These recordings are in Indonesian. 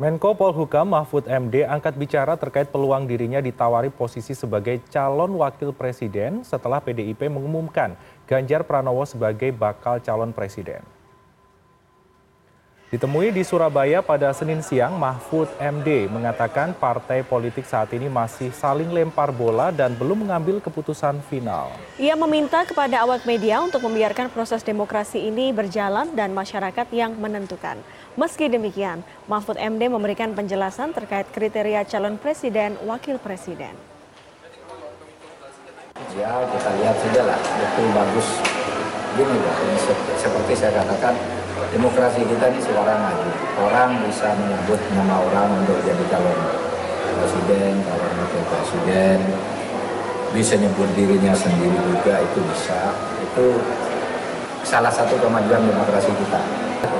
Menko Polhukam Mahfud MD angkat bicara terkait peluang dirinya ditawari posisi sebagai calon wakil presiden setelah PDIP mengumumkan Ganjar Pranowo sebagai bakal calon presiden. Ditemui di Surabaya pada Senin siang, Mahfud MD mengatakan partai politik saat ini masih saling lempar bola dan belum mengambil keputusan final. Ia meminta kepada awak media untuk membiarkan proses demokrasi ini berjalan dan masyarakat yang menentukan. Meski demikian, Mahfud MD memberikan penjelasan terkait kriteria calon presiden, wakil presiden. Ya kita lihat saja lah, betul bagus. Gini seperti saya katakan, demokrasi kita ini sekarang maju. Orang bisa menyebut nama orang untuk jadi calon presiden, calon wakil presiden, bisa nyebut dirinya sendiri juga itu bisa. Itu salah satu kemajuan demokrasi kita.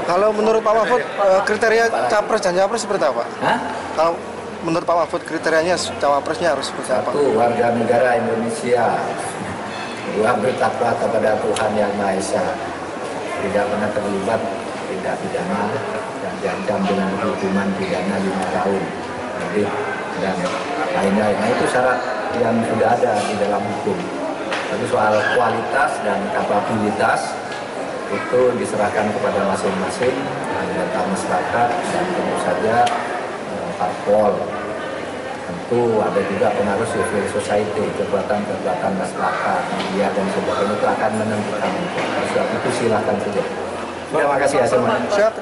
Kalau menurut Pak Mahfud eh, kriteria capres dan cawapres seperti apa? Hah? Kalau menurut Pak Mahfud kriterianya cawapresnya harus seperti apa? Satu, warga negara Indonesia. Dua, bertakwa kepada Tuhan Yang Maha Esa. Tidak pernah terlibat tindak pidana dan diancam dengan hukuman pidana lima tahun lebih dan lain-lain. Nah itu syarat yang sudah ada di dalam hukum. Tapi soal kualitas dan kapabilitas itu diserahkan kepada masing-masing anggota masyarakat dan tentu saja eh, parpol. Tentu ada juga pengaruh civil society, kekuatan-kekuatan masyarakat, media dan sebagainya itu akan menentukan. Sebab itu silakan saja. Terima.